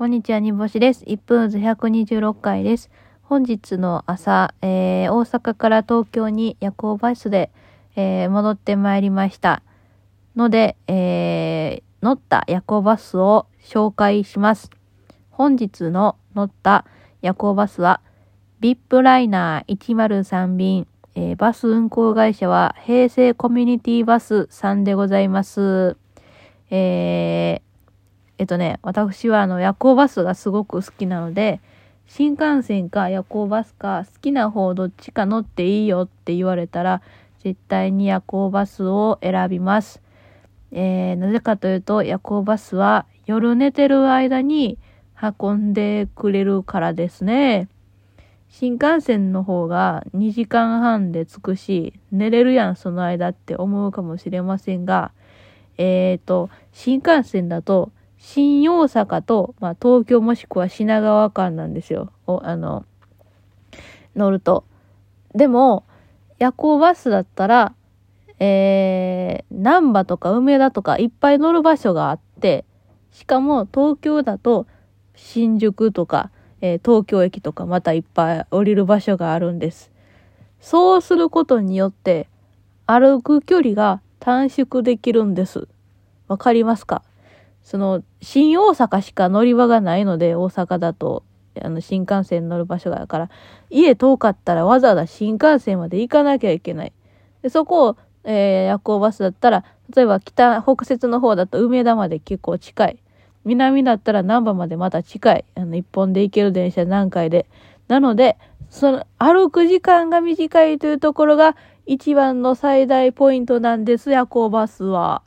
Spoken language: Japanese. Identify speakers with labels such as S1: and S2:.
S1: こんにちは、にぼしです。1分ず126回です。本日の朝、えー大阪から東京に夜行バスで、えー戻ってまいりました。ので、えー乗った夜行バスを紹介します。本日の乗った夜行バスは、ビップライナー103便、えーバス運行会社は平成コミュニティバスさんでございます。えーえっとね、私はあの夜行バスがすごく好きなので、新幹線か夜行バスか好きな方どっちか乗っていいよって言われたら、絶対に夜行バスを選びます。えーなぜかというと夜行バスは夜寝てる間に運んでくれるからですね。新幹線の方が2時間半で着くし、寝れるやんその間って思うかもしれませんが、えっ、と、新幹線だと、新大阪と、まあ、東京もしくは品川間なんですよ。おあの、乗ると。でも、夜行バスだったら、えー、南波とか梅田とかいっぱい乗る場所があって、しかも東京だと新宿とか、えー東京駅とかまたいっぱい降りる場所があるんです。そうすることによって、歩く距離が短縮できるんです。わかりますか？その、新大阪しか乗り場がないので、大阪だと、あの、新幹線乗る場所があるから、家遠かったらわざわざ新幹線まで行かなきゃいけない。で、そこを、えー夜行バスだったら、例えば北、北節の方だと梅田まで結構近い。南だったら難波までまた近い。あの、一本で行ける電車何回で。なので、その、歩く時間が短いというところが一番の最大ポイントなんです、夜行バスは。